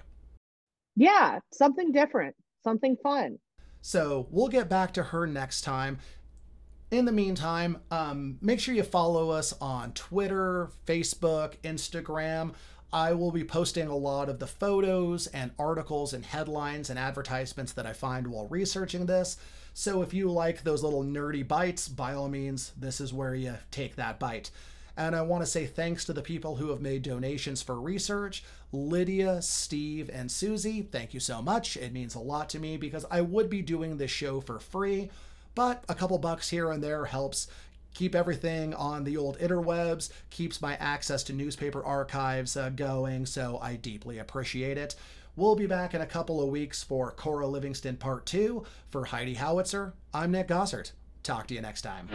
Yeah, something different, something fun. So we'll get back to her next time in the meantime, um, make sure you follow us on Twitter, Facebook, Instagram. I will be posting a lot of the photos and articles and headlines and advertisements that I find while researching this. So if you like those little nerdy bites, by all means, this is where you take that bite. And I want to say thanks to the people who have made donations for research Lydia, Steve, and Susie. Thank you so much. It means a lot to me because I would be doing this show for free but a couple bucks here and there helps keep everything on the old interwebs, keeps my access to newspaper archives uh, going, so I deeply appreciate it. We'll be back in a couple of weeks for Cora Livingston Part 2. For Heidi Howitzer, I'm Nick Gossert. Talk to you next time.